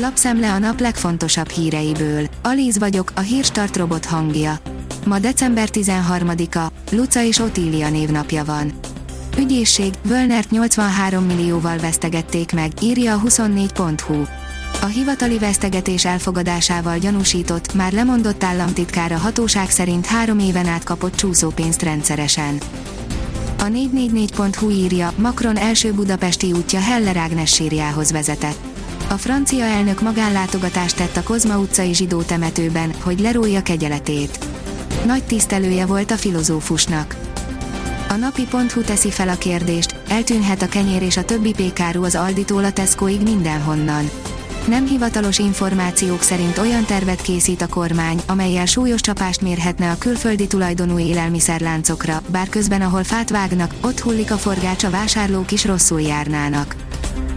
Lapszemle a nap legfontosabb híreiből. Alíz vagyok, a hírstart robot hangja. Ma december 13-a, Luca és Otília névnapja van. Ügyészség, Völnert 83 millióval vesztegették meg, írja a 24.hu. A hivatali vesztegetés elfogadásával gyanúsított, már lemondott államtitkár a hatóság szerint három éven át kapott csúszópénzt rendszeresen. A 444.hu írja, Macron első budapesti útja Heller Ágnes sírjához vezetett. A francia elnök magánlátogatást tett a Kozma utcai zsidó temetőben, hogy lerója kegyeletét. Nagy tisztelője volt a filozófusnak. A napi.hu teszi fel a kérdést, eltűnhet a kenyér és a többi pékáru az Alditól a Tescoig mindenhonnan. Nem hivatalos információk szerint olyan tervet készít a kormány, amelyel súlyos csapást mérhetne a külföldi tulajdonú élelmiszerláncokra, bár közben ahol fát vágnak, ott hullik a forgács a vásárlók is rosszul járnának.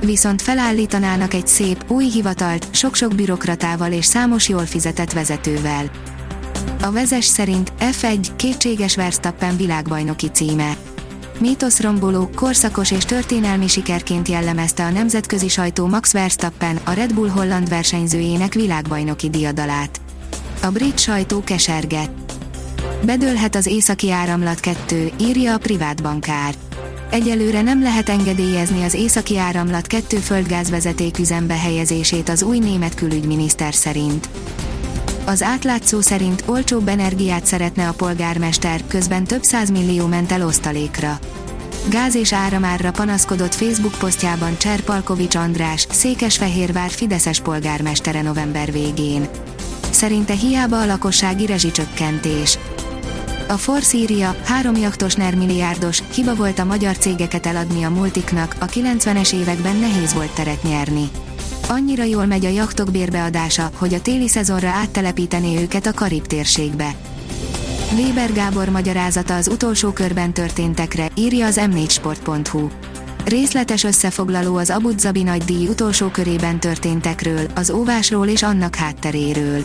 Viszont felállítanának egy szép, új hivatalt, sok-sok bürokratával és számos jól fizetett vezetővel. A vezes szerint F1 kétséges Verstappen világbajnoki címe. Mítoszromboló, korszakos és történelmi sikerként jellemezte a nemzetközi sajtó Max Verstappen, a Red Bull holland versenyzőjének világbajnoki diadalát. A brit sajtó keserget. Bedőlhet az északi áramlat 2, írja a privát bankár. Egyelőre nem lehet engedélyezni az északi áramlat 2 földgázvezeték üzembe helyezését az új német külügyminiszter szerint. Az átlátszó szerint olcsóbb energiát szeretne a polgármester, közben több millió ment el osztalékra. Gáz és áramárra panaszkodott Facebook posztjában Cser Palkovics András, Székesfehérvár Fideszes polgármestere november végén. Szerinte hiába a lakossági rezsicsökkentés. A Force írja, három jaktos milliárdos, hiba volt a magyar cégeket eladni a multiknak, a 90-es években nehéz volt teret nyerni. Annyira jól megy a jachtok bérbeadása, hogy a téli szezonra áttelepíteni őket a Karib térségbe. Weber Gábor magyarázata az utolsó körben történtekre, írja az m4sport.hu. Részletes összefoglaló az Abu Dhabi nagy díj utolsó körében történtekről, az óvásról és annak hátteréről.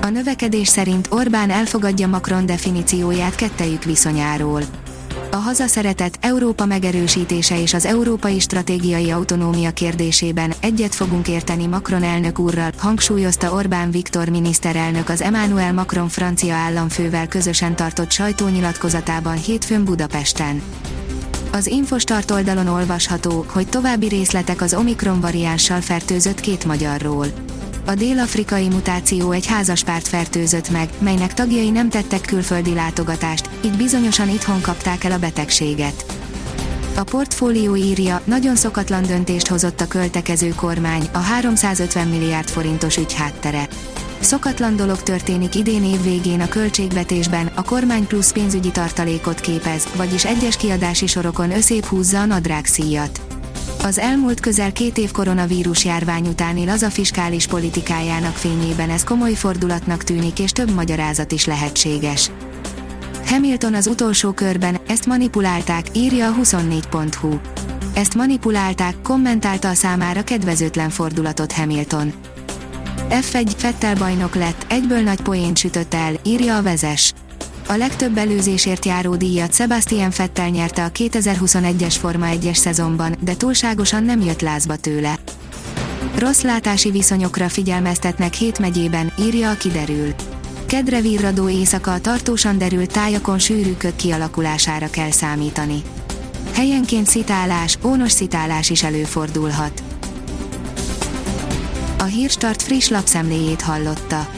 A növekedés szerint Orbán elfogadja Macron definícióját kettejük viszonyáról a hazaszeretet, Európa megerősítése és az európai stratégiai autonómia kérdésében egyet fogunk érteni Macron elnök úrral, hangsúlyozta Orbán Viktor miniszterelnök az Emmanuel Macron francia államfővel közösen tartott sajtónyilatkozatában hétfőn Budapesten. Az Infostart oldalon olvasható, hogy további részletek az Omikron variánssal fertőzött két magyarról a dél-afrikai mutáció egy házaspárt fertőzött meg, melynek tagjai nem tettek külföldi látogatást, így bizonyosan itthon kapták el a betegséget. A portfólió írja, nagyon szokatlan döntést hozott a költekező kormány, a 350 milliárd forintos ügy háttere. Szokatlan dolog történik idén év végén a költségvetésben, a kormány plusz pénzügyi tartalékot képez, vagyis egyes kiadási sorokon összép húzza a nadrágszíjat. Az elmúlt közel két év koronavírus járvány utáni laza fiskális politikájának fényében ez komoly fordulatnak tűnik és több magyarázat is lehetséges. Hamilton az utolsó körben, ezt manipulálták, írja a 24.hu. Ezt manipulálták, kommentálta a számára kedvezőtlen fordulatot Hamilton. F1 Fettel bajnok lett, egyből nagy poént sütött el, írja a vezes. A legtöbb előzésért járó díjat Sebastian Vettel nyerte a 2021-es Forma 1-es szezonban, de túlságosan nem jött lázba tőle. Rossz látási viszonyokra figyelmeztetnek hét megyében, írja a kiderül. Kedre virradó éjszaka a tartósan derült tájakon sűrű kök kialakulására kell számítani. Helyenként szitálás, ónos szitálás is előfordulhat. A Hírstart friss lapszemléjét hallotta.